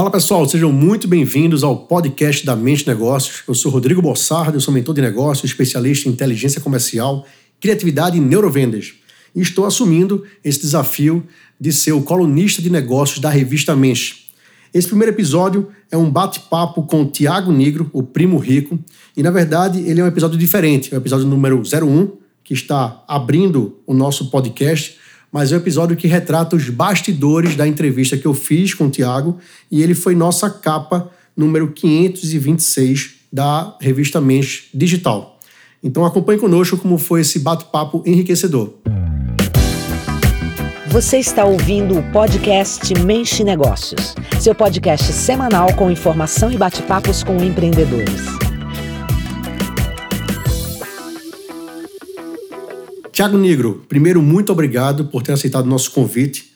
Fala pessoal, sejam muito bem-vindos ao podcast da Mente Negócios. Eu sou Rodrigo Bossardo, eu sou mentor de negócios, especialista em inteligência comercial, criatividade e neurovendas. E estou assumindo esse desafio de ser o colunista de negócios da revista Mente. Esse primeiro episódio é um bate-papo com o Tiago Negro, o primo rico, e na verdade ele é um episódio diferente, é o episódio número 01, que está abrindo o nosso podcast mas é um episódio que retrata os bastidores da entrevista que eu fiz com o Tiago e ele foi nossa capa número 526 da revista Mensch Digital. Então acompanhe conosco como foi esse bate-papo enriquecedor. Você está ouvindo o podcast Mensch Negócios, seu podcast semanal com informação e bate-papos com empreendedores. Tiago Negro, primeiro, muito obrigado por ter aceitado o nosso convite.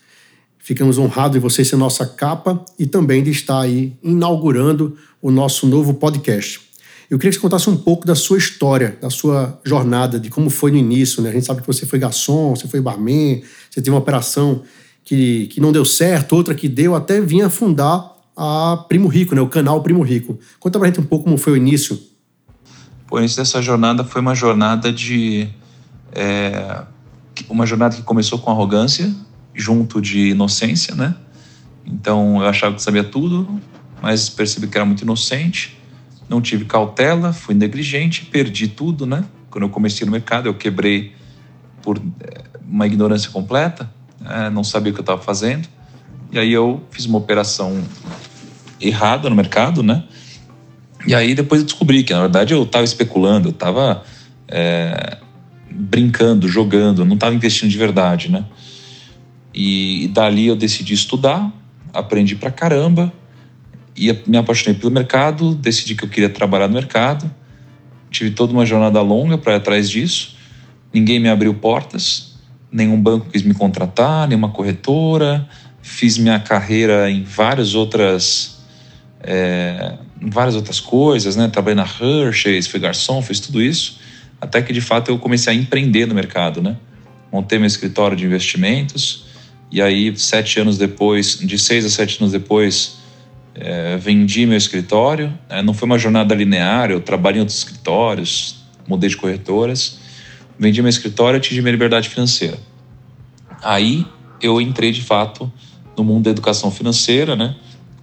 Ficamos honrados de você ser nossa capa e também de estar aí inaugurando o nosso novo podcast. Eu queria que você contasse um pouco da sua história, da sua jornada, de como foi no início. Né? A gente sabe que você foi garçom, você foi barman, você teve uma operação que, que não deu certo, outra que deu, até vinha fundar a Primo Rico, né? o canal Primo Rico. Conta pra gente um pouco como foi o início. Pô, o início dessa jornada foi uma jornada de é, uma jornada que começou com arrogância, junto de inocência, né? Então eu achava que sabia tudo, mas percebi que era muito inocente. Não tive cautela, fui negligente, perdi tudo, né? Quando eu comecei no mercado, eu quebrei por é, uma ignorância completa, é, não sabia o que eu estava fazendo. E aí eu fiz uma operação errada no mercado, né? E aí depois eu descobri que na verdade eu estava especulando, eu estava é, brincando, jogando, não estava investindo de verdade, né? E, dali eu decidi estudar, aprendi pra caramba, e me apaixonei pelo mercado, decidi que eu queria trabalhar no mercado, tive toda uma jornada longa para ir atrás disso, ninguém me abriu portas, nenhum banco quis me contratar, nenhuma corretora, fiz minha carreira em várias outras é, várias outras coisas, né? Trabalhei na Hershey's, fui garçom, fiz tudo isso até que de fato eu comecei a empreender no mercado, né? Montei meu escritório de investimentos e aí sete anos depois, de seis a sete anos depois, é, vendi meu escritório. É, não foi uma jornada linear, eu trabalhei em outros escritórios, mudei de corretoras, vendi meu escritório e atingi minha liberdade financeira. Aí eu entrei de fato no mundo da educação financeira, né?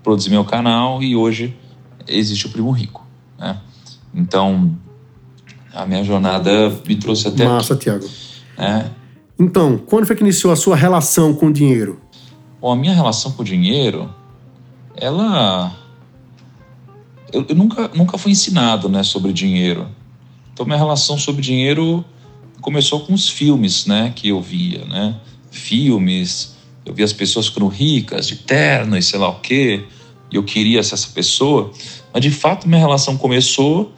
Produzi meu canal e hoje existe o Primo Rico, né? Então a minha jornada me trouxe até Massa, aqui. Tiago. É. Então, quando foi que iniciou a sua relação com o dinheiro? Bom, a minha relação com o dinheiro, ela... Eu, eu nunca, nunca fui ensinado né, sobre dinheiro. Então, minha relação sobre dinheiro começou com os filmes né, que eu via, né? Filmes, eu via as pessoas ficando ricas, de terno e sei lá o quê, e eu queria ser essa pessoa. Mas, de fato, minha relação começou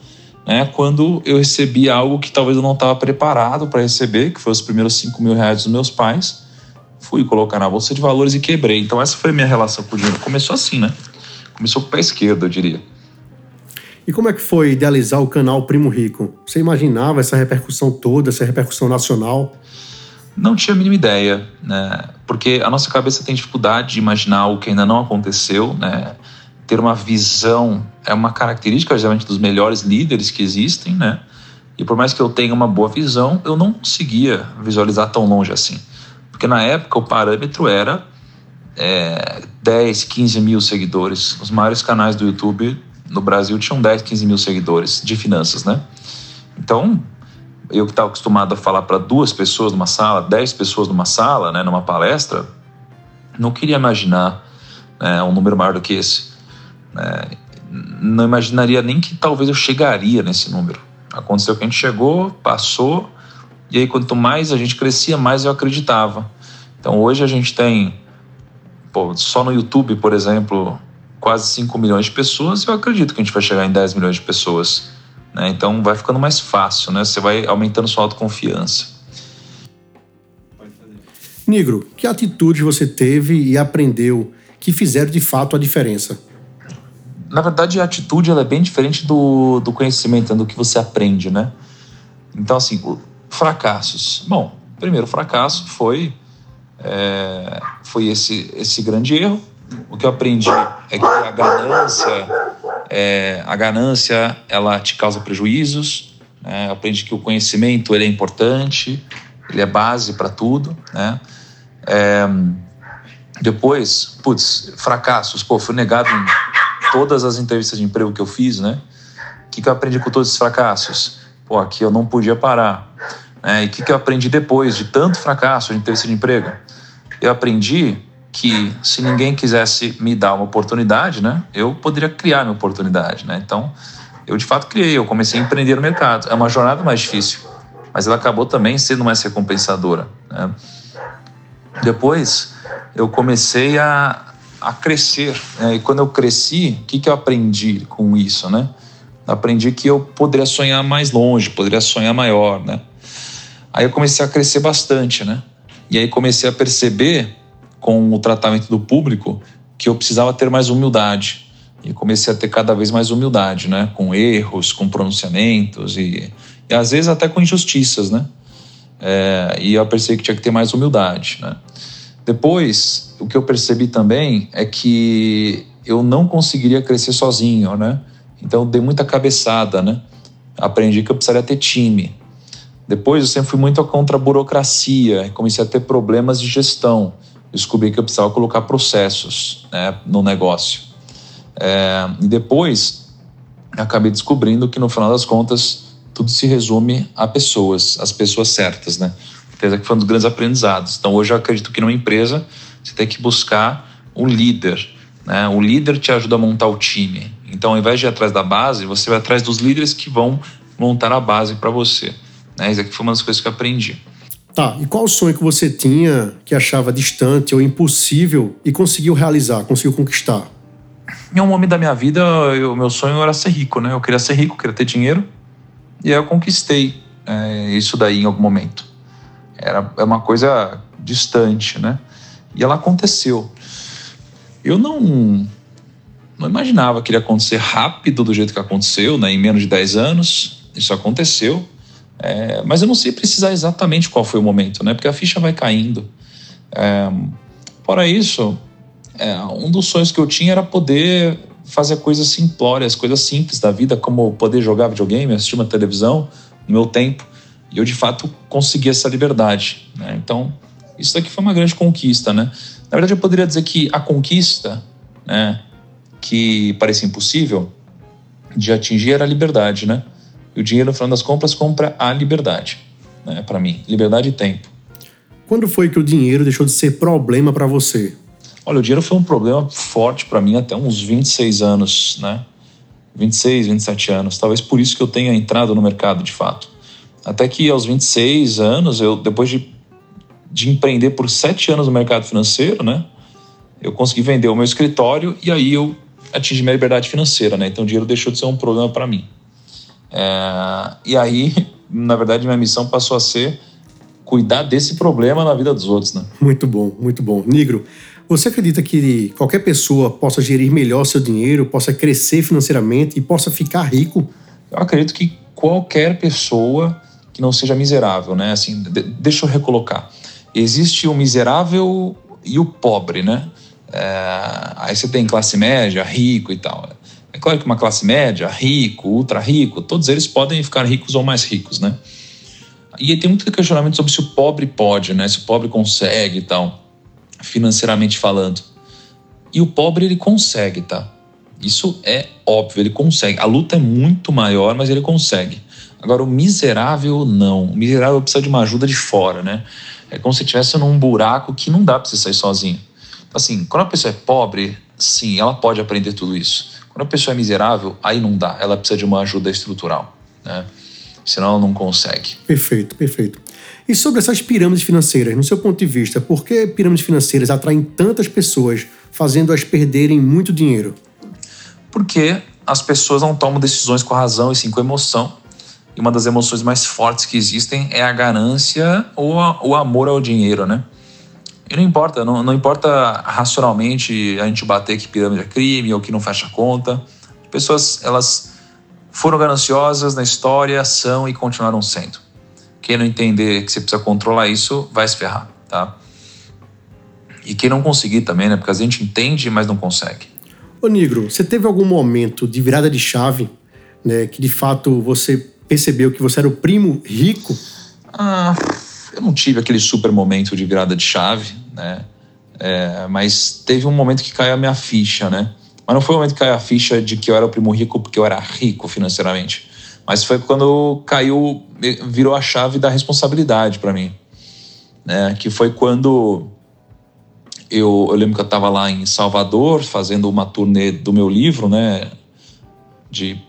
né, quando eu recebi algo que talvez eu não estava preparado para receber, que foi os primeiros 5 mil reais dos meus pais. Fui colocar na bolsa de valores e quebrei. Então, essa foi a minha relação com o dinheiro. Começou assim, né? Começou com o pé esquerdo, eu diria. E como é que foi idealizar o canal Primo Rico? Você imaginava essa repercussão toda, essa repercussão nacional? Não tinha a mínima ideia, né? Porque a nossa cabeça tem dificuldade de imaginar o que ainda não aconteceu, né? ter uma visão é uma característica, geralmente, dos melhores líderes que existem, né? E por mais que eu tenha uma boa visão, eu não conseguia visualizar tão longe assim. Porque na época o parâmetro era é, 10, 15 mil seguidores. Os maiores canais do YouTube no Brasil tinham 10, 15 mil seguidores de finanças, né? Então, eu que estava acostumado a falar para duas pessoas numa sala, 10 pessoas numa sala, né, numa palestra, não queria imaginar né, um número maior do que esse. É, não imaginaria nem que talvez eu chegaria nesse número. Aconteceu que a gente chegou, passou, e aí quanto mais a gente crescia, mais eu acreditava. Então hoje a gente tem, pô, só no YouTube, por exemplo, quase 5 milhões de pessoas, e eu acredito que a gente vai chegar em 10 milhões de pessoas. Né? Então vai ficando mais fácil, né? você vai aumentando sua autoconfiança. Negro, que atitude você teve e aprendeu que fizeram de fato a diferença? Na verdade, a atitude ela é bem diferente do, do conhecimento, do que você aprende, né? Então, assim, fracassos. Bom, primeiro fracasso foi, é, foi esse, esse grande erro, o que eu aprendi é que a ganância, é, a ganância, ela te causa prejuízos. Né? Que o conhecimento ele é importante, ele é base para tudo, né? É, depois, putz, fracassos. Pô, fui negado em todas as entrevistas de emprego que eu fiz, né? O que, que eu aprendi com todos esses fracassos? Pô, aqui eu não podia parar. Né? E o que, que eu aprendi depois de tanto fracasso de entrevista de emprego? Eu aprendi que se ninguém quisesse me dar uma oportunidade, né? Eu poderia criar minha oportunidade, né? Então, eu de fato criei, eu comecei a empreender no mercado. É uma jornada mais difícil, mas ela acabou também sendo mais recompensadora. Né? Depois, eu comecei a, a crescer. Né? E quando eu cresci, o que, que eu aprendi com isso, né? Aprendi que eu poderia sonhar mais longe, poderia sonhar maior, né? Aí eu comecei a crescer bastante, né? E aí comecei a perceber com o tratamento do público que eu precisava ter mais humildade. E comecei a ter cada vez mais humildade, né? Com erros, com pronunciamentos e, e às vezes até com injustiças, né? É, e eu percebi que tinha que ter mais humildade, né? Depois, o que eu percebi também é que eu não conseguiria crescer sozinho, né? Então, dei muita cabeçada, né? Aprendi que eu precisaria ter time. Depois, eu sempre fui muito contra a burocracia, comecei a ter problemas de gestão. Descobri que eu precisava colocar processos né, no negócio. É, e depois, acabei descobrindo que, no final das contas, tudo se resume a pessoas, as pessoas certas, né? Apesar que foi um dos grandes aprendizados. Então, hoje eu acredito que numa empresa você tem que buscar um líder, né? O líder te ajuda a montar o time. Então, ao invés de ir atrás da base, você vai atrás dos líderes que vão montar a base para você. Né? Isso aqui foi uma das coisas que eu aprendi. Tá, e qual o sonho que você tinha que achava distante ou impossível e conseguiu realizar, conseguiu conquistar? Em um momento da minha vida, o meu sonho era ser rico, né? Eu queria ser rico, queria ter dinheiro. E aí eu conquistei é, isso daí em algum momento. Era é uma coisa distante, né? E ela aconteceu. Eu não não imaginava que iria acontecer rápido do jeito que aconteceu, né? Em menos de 10 anos, isso aconteceu. É, mas eu não sei precisar exatamente qual foi o momento, né? Porque a ficha vai caindo. É, fora isso, é, um dos sonhos que eu tinha era poder fazer coisas simplórias, coisas simples da vida, como poder jogar videogame, assistir uma televisão no meu tempo. E eu, de fato, consegui essa liberdade. Né? Então, isso daqui foi uma grande conquista, né? Na verdade, eu poderia dizer que a conquista, né, que parecia impossível de atingir era a liberdade, né? E o dinheiro, no final das compras, compra a liberdade, né, para mim. Liberdade e tempo. Quando foi que o dinheiro deixou de ser problema para você? Olha, o dinheiro foi um problema forte para mim até uns 26 anos, né? 26, 27 anos. Talvez por isso que eu tenha entrado no mercado de fato. Até que aos 26 anos, eu depois de, de empreender por sete anos no mercado financeiro, né? Eu consegui vender o meu escritório e aí eu atingi minha liberdade financeira, né? Então o dinheiro deixou de ser um problema para mim. É, e aí, na verdade, minha missão passou a ser cuidar desse problema na vida dos outros, né? Muito bom, muito bom. Nigro, você acredita que qualquer pessoa possa gerir melhor seu dinheiro, possa crescer financeiramente e possa ficar rico? Eu acredito que qualquer pessoa que não seja miserável, né? Assim, de, deixa eu recolocar. Existe o miserável e o pobre, né? É, aí você tem classe média, rico e tal. É claro que uma classe média, rico, ultra rico, todos eles podem ficar ricos ou mais ricos, né? E tem muito questionamento sobre se o pobre pode, né? Se o pobre consegue e tal financeiramente falando. E o pobre ele consegue, tá? Isso é óbvio, ele consegue. A luta é muito maior, mas ele consegue. Agora, o miserável, não. O miserável precisa de uma ajuda de fora, né? É como se estivesse num buraco que não dá para você sair sozinho. Então, assim, quando a pessoa é pobre, sim, ela pode aprender tudo isso. Quando a pessoa é miserável, aí não dá. Ela precisa de uma ajuda estrutural, né? Senão ela não consegue. Perfeito, perfeito. E sobre essas pirâmides financeiras, no seu ponto de vista, por que pirâmides financeiras atraem tantas pessoas, fazendo-as perderem muito dinheiro? Porque as pessoas não tomam decisões com a razão e sim com a emoção. E uma das emoções mais fortes que existem é a ganância ou a, o amor ao dinheiro, né? E não importa, não, não importa racionalmente a gente bater que pirâmide é crime ou que não fecha conta. As pessoas, elas foram gananciosas na história, são e continuaram sendo. Quem não entender que você precisa controlar isso, vai se ferrar, tá? E quem não conseguir também, né? Porque a gente entende, mas não consegue. Ô Nigro, você teve algum momento de virada de chave, né? Que de fato você percebeu que você era o primo rico? Ah, eu não tive aquele super momento de virada de chave, né? É, mas teve um momento que caiu a minha ficha, né? Mas não foi o momento que caiu a ficha de que eu era o primo rico porque eu era rico financeiramente. Mas foi quando caiu, virou a chave da responsabilidade para mim. Né? Que foi quando eu, eu lembro que eu estava lá em Salvador fazendo uma turnê do meu livro, né? De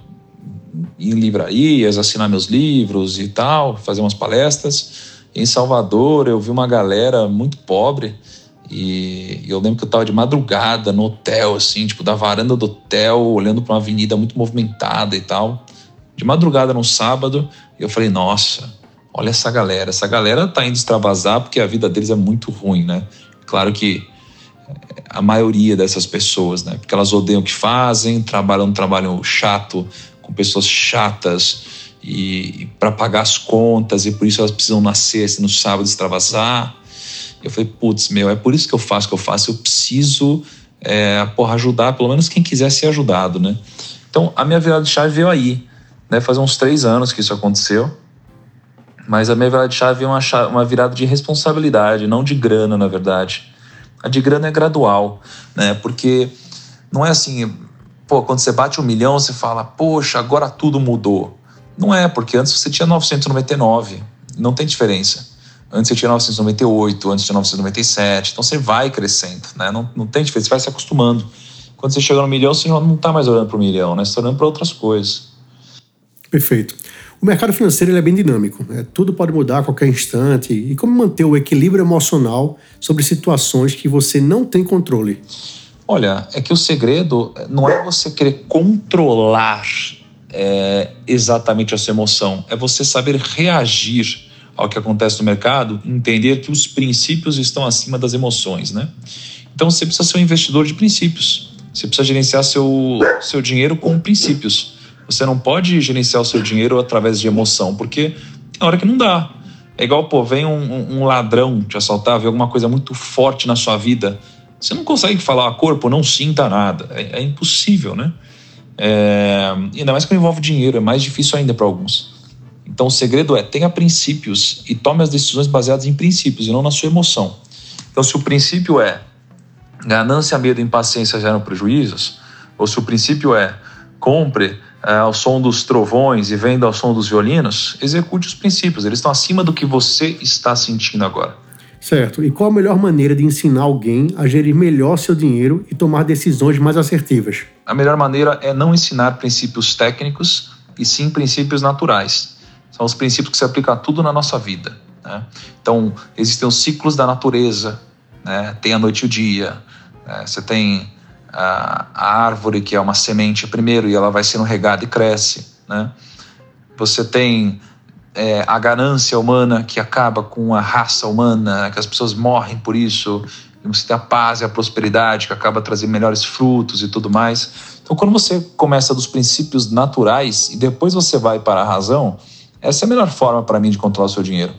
em livrarias, assinar meus livros e tal, fazer umas palestras. Em Salvador eu vi uma galera muito pobre e eu lembro que eu estava de madrugada no hotel, assim, tipo, da varanda do hotel, olhando para uma avenida muito movimentada e tal. De madrugada num sábado, eu falei, nossa, olha essa galera. Essa galera tá indo extravasar porque a vida deles é muito ruim, né? Claro que a maioria dessas pessoas, né? Porque elas odeiam o que fazem, trabalham um trabalho chato, com pessoas chatas e, e para pagar as contas, e por isso elas precisam nascer no sábado extravasar. Eu falei, putz, meu, é por isso que eu faço o que eu faço, eu preciso é, porra, ajudar pelo menos quem quiser ser ajudado, né? Então, a minha virada de chave veio aí, né? Faz uns três anos que isso aconteceu, mas a minha virada de chave é uma, uma virada de responsabilidade, não de grana, na verdade. A de grana é gradual, né? Porque não é assim, pô, quando você bate um milhão, você fala, poxa, agora tudo mudou. Não é, porque antes você tinha 999, não tem diferença. Antes você tinha 998, antes tinha 997, então você vai crescendo, né? Não, não tem diferença, você vai se acostumando. Quando você chega no milhão, você não está mais olhando para o milhão, né? Você está olhando para outras coisas. Perfeito. O mercado financeiro é bem dinâmico, né? tudo pode mudar a qualquer instante. E como manter o equilíbrio emocional sobre situações que você não tem controle? Olha, é que o segredo não é você querer controlar é, exatamente a sua emoção, é você saber reagir ao que acontece no mercado, entender que os princípios estão acima das emoções, né? Então você precisa ser um investidor de princípios. Você precisa gerenciar seu, seu dinheiro com princípios. Você não pode gerenciar o seu dinheiro através de emoção, porque tem hora que não dá. É igual, pô, vem um, um ladrão te assaltar, vê alguma coisa muito forte na sua vida. Você não consegue falar, corpo, não sinta nada. É, é impossível, né? É, ainda mais que envolve dinheiro, é mais difícil ainda para alguns. Então o segredo é tenha princípios e tome as decisões baseadas em princípios e não na sua emoção. Então se o princípio é ganância, medo e impaciência geram prejuízos, ou se o princípio é compre é, ao som dos trovões e venda ao som dos violinos, execute os princípios, eles estão acima do que você está sentindo agora. Certo. E qual a melhor maneira de ensinar alguém a gerir melhor seu dinheiro e tomar decisões mais assertivas? A melhor maneira é não ensinar princípios técnicos e sim princípios naturais. São os princípios que se aplicam a tudo na nossa vida. Né? Então, existem os ciclos da natureza, né? tem a noite e o dia, né? você tem a, a árvore, que é uma semente primeiro, e ela vai sendo regada e cresce. Né? Você tem é, a ganância humana que acaba com a raça humana, que as pessoas morrem por isso. Você tem a paz e a prosperidade que acaba trazendo melhores frutos e tudo mais. Então, quando você começa dos princípios naturais e depois você vai para a razão, essa é a melhor forma para mim de controlar o seu dinheiro.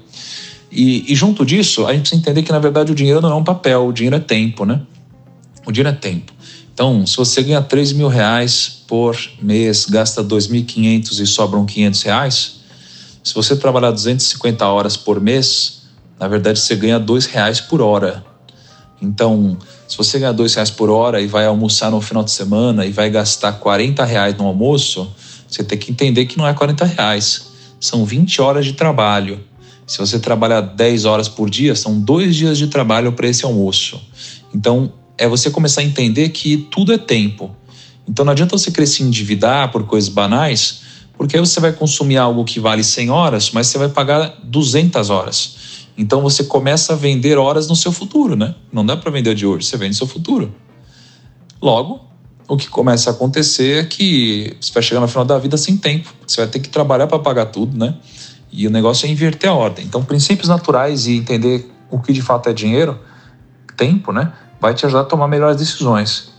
E, e, junto disso, a gente precisa entender que na verdade o dinheiro não é um papel, o dinheiro é tempo, né? O dinheiro é tempo. Então, se você ganha 3 mil reais por mês, gasta 2.500 e sobram 500 reais, se você trabalhar 250 horas por mês, na verdade você ganha 2 reais por hora. Então, se você ganha 2 reais por hora e vai almoçar no final de semana e vai gastar 40 reais no almoço, você tem que entender que não é 40 reais, são 20 horas de trabalho. Se você trabalhar 10 horas por dia, são dois dias de trabalho para esse almoço. Então, é você começar a entender que tudo é tempo. Então não adianta você querer se endividar por coisas banais, porque aí você vai consumir algo que vale 100 horas, mas você vai pagar 200 horas. Então você começa a vender horas no seu futuro, né? Não dá para vender de hoje, você vende seu futuro. Logo, o que começa a acontecer é que você vai chegar no final da vida sem tempo. Você vai ter que trabalhar para pagar tudo, né? E o negócio é inverter a ordem. Então, princípios naturais e entender o que de fato é dinheiro, tempo, né? vai te ajudar a tomar melhores decisões.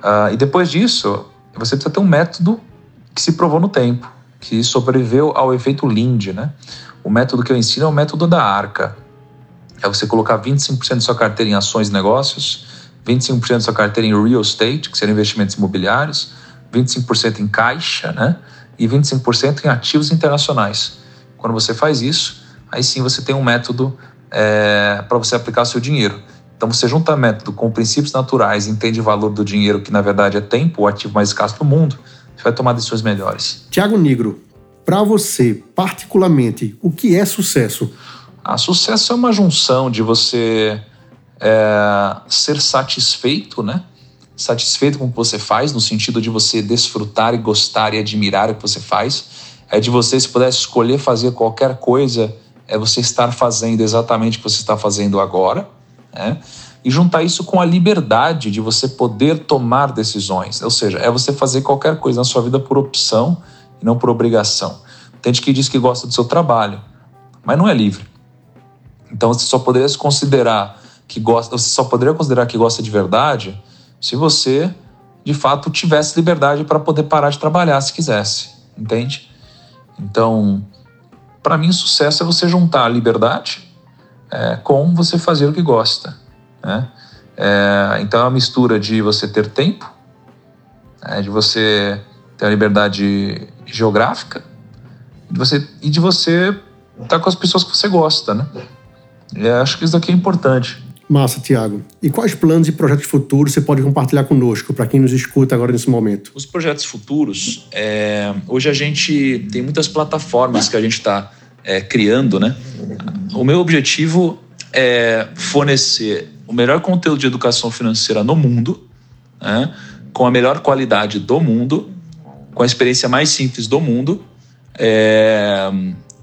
Uh, e depois disso, você precisa ter um método que se provou no tempo, que sobreviveu ao efeito Lindy, né? O método que eu ensino é o método da arca. é você colocar 25% da sua carteira em ações e negócios, 25% da sua carteira em real estate, que seriam investimentos imobiliários, 25% em caixa, né? E 25% em ativos internacionais. Quando você faz isso, aí sim você tem um método é, para você aplicar seu dinheiro. Então você junta método com princípios naturais, entende o valor do dinheiro, que na verdade é tempo, o ativo mais escasso do mundo, vai tomar decisões melhores. Tiago Negro, para você, particularmente, o que é sucesso? Ah, sucesso é uma junção de você é, ser satisfeito, né? Satisfeito com o que você faz, no sentido de você desfrutar e gostar e admirar o que você faz. É de você, se pudesse escolher fazer qualquer coisa, é você estar fazendo exatamente o que você está fazendo agora, né? E juntar isso com a liberdade de você poder tomar decisões. Ou seja, é você fazer qualquer coisa na sua vida por opção e não por obrigação. Tem gente que diz que gosta do seu trabalho, mas não é livre. Então você só poderia se considerar que gosta, você só poderia considerar que gosta de verdade se você, de fato, tivesse liberdade para poder parar de trabalhar se quisesse, entende? Então, para mim, sucesso é você juntar a liberdade é, com você fazer o que gosta. Né? É, então, é uma mistura de você ter tempo, é, de você ter a liberdade geográfica de você, e de você estar com as pessoas que você gosta, né? E acho que isso daqui é importante. Massa, Tiago. E quais planos e projetos futuros você pode compartilhar conosco, para quem nos escuta agora nesse momento? Os projetos futuros, é... hoje a gente tem muitas plataformas que a gente está é, criando, né? O meu objetivo é fornecer o melhor conteúdo de educação financeira no mundo, né? com a melhor qualidade do mundo, com a experiência mais simples do mundo, é...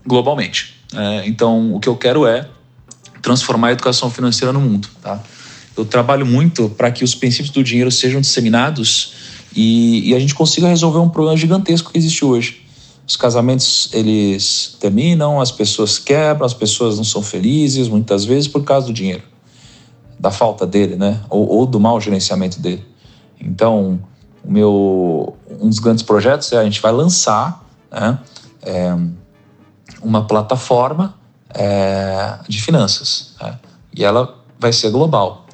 globalmente. É, então, o que eu quero é transformar a educação financeira no mundo. Tá? Eu trabalho muito para que os princípios do dinheiro sejam disseminados e, e, a gente consiga resolver um problema gigantesco que existe hoje. Os casamentos eles terminam, as pessoas quebram, as pessoas não são felizes muitas vezes por causa do dinheiro, da falta dele, né? Ou, ou do mau gerenciamento dele. Então, o meu um dos grandes projetos é a gente vai lançar né, é, uma plataforma é, de finanças. Né? E ela vai ser global.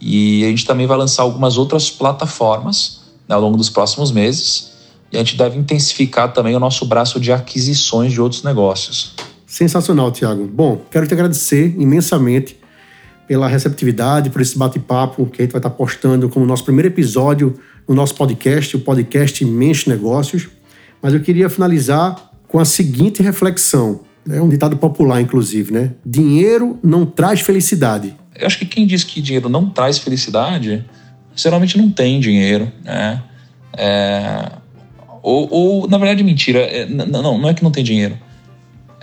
E a gente também vai lançar algumas outras plataformas né, ao longo dos próximos meses. E a gente deve intensificar também o nosso braço de aquisições de outros negócios. Sensacional, Tiago. Bom, quero te agradecer imensamente pela receptividade, por esse bate-papo que a gente vai estar postando como nosso primeiro episódio no nosso podcast, o podcast Mente Negócios. Mas eu queria finalizar com a seguinte reflexão. É um ditado popular, inclusive, né? Dinheiro não traz felicidade. Eu acho que quem diz que dinheiro não traz felicidade, geralmente não tem dinheiro, né? É... Ou, ou, na verdade, mentira. É, não, não é que não tem dinheiro.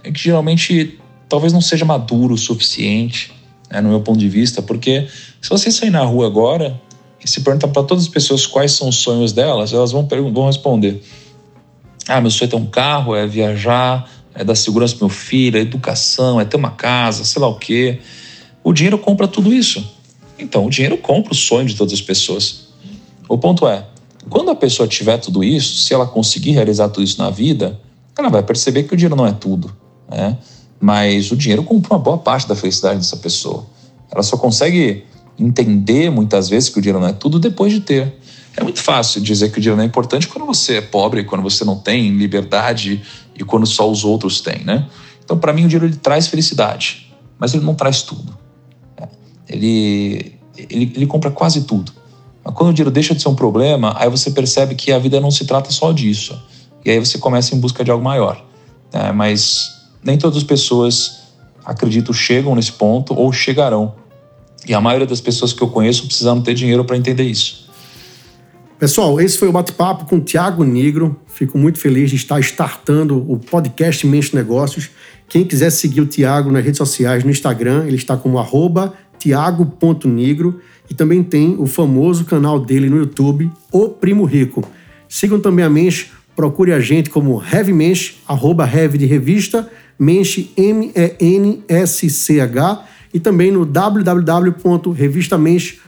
É que geralmente talvez não seja maduro o suficiente, né, no meu ponto de vista, porque se você sair na rua agora e se perguntar para todas as pessoas quais são os sonhos delas, elas vão, vão responder: Ah, meu sonho é ter um carro, é viajar, é dar segurança para meu filho, é educação, é ter uma casa, sei lá o quê. O dinheiro compra tudo isso. Então, o dinheiro compra o sonho de todas as pessoas. O ponto é, quando a pessoa tiver tudo isso, se ela conseguir realizar tudo isso na vida, ela vai perceber que o dinheiro não é tudo. Né? Mas o dinheiro compra uma boa parte da felicidade dessa pessoa. Ela só consegue entender muitas vezes que o dinheiro não é tudo depois de ter. É muito fácil dizer que o dinheiro não é importante quando você é pobre, quando você não tem liberdade e quando só os outros têm, né? Então, para mim, o dinheiro ele traz felicidade, mas ele não traz tudo. Né? Ele, ele, ele compra quase tudo. Mas quando o dinheiro deixa de ser um problema, aí você percebe que a vida não se trata só disso. E aí você começa em busca de algo maior. Né? Mas nem todas as pessoas, acredito, chegam nesse ponto ou chegarão. E a maioria das pessoas que eu conheço precisam ter dinheiro para entender isso. Pessoal, esse foi o bate-papo com o Tiago Negro. Fico muito feliz de estar startando o podcast Mente Negócios. Quem quiser seguir o Tiago nas redes sociais, no Instagram, ele está como arroba tiago.negro e também tem o famoso canal dele no YouTube, O Primo Rico. Sigam também a Mensch, procure a gente como Heavy Mensch, arroba Heavy de revista, Mensch, M-E-N-S-C-H e também no www.revistamensch.com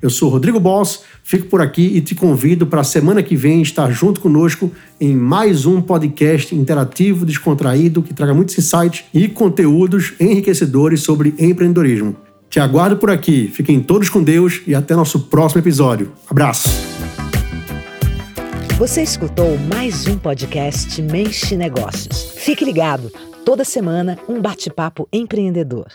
Eu sou Rodrigo Boss, fico por aqui e te convido para a semana que vem estar junto conosco em mais um podcast interativo, descontraído, que traga muitos insights e conteúdos enriquecedores sobre empreendedorismo. Te aguardo por aqui. Fiquem todos com Deus e até nosso próximo episódio. Abraço! Você escutou mais um podcast Mente Negócios. Fique ligado, toda semana um bate-papo empreendedor.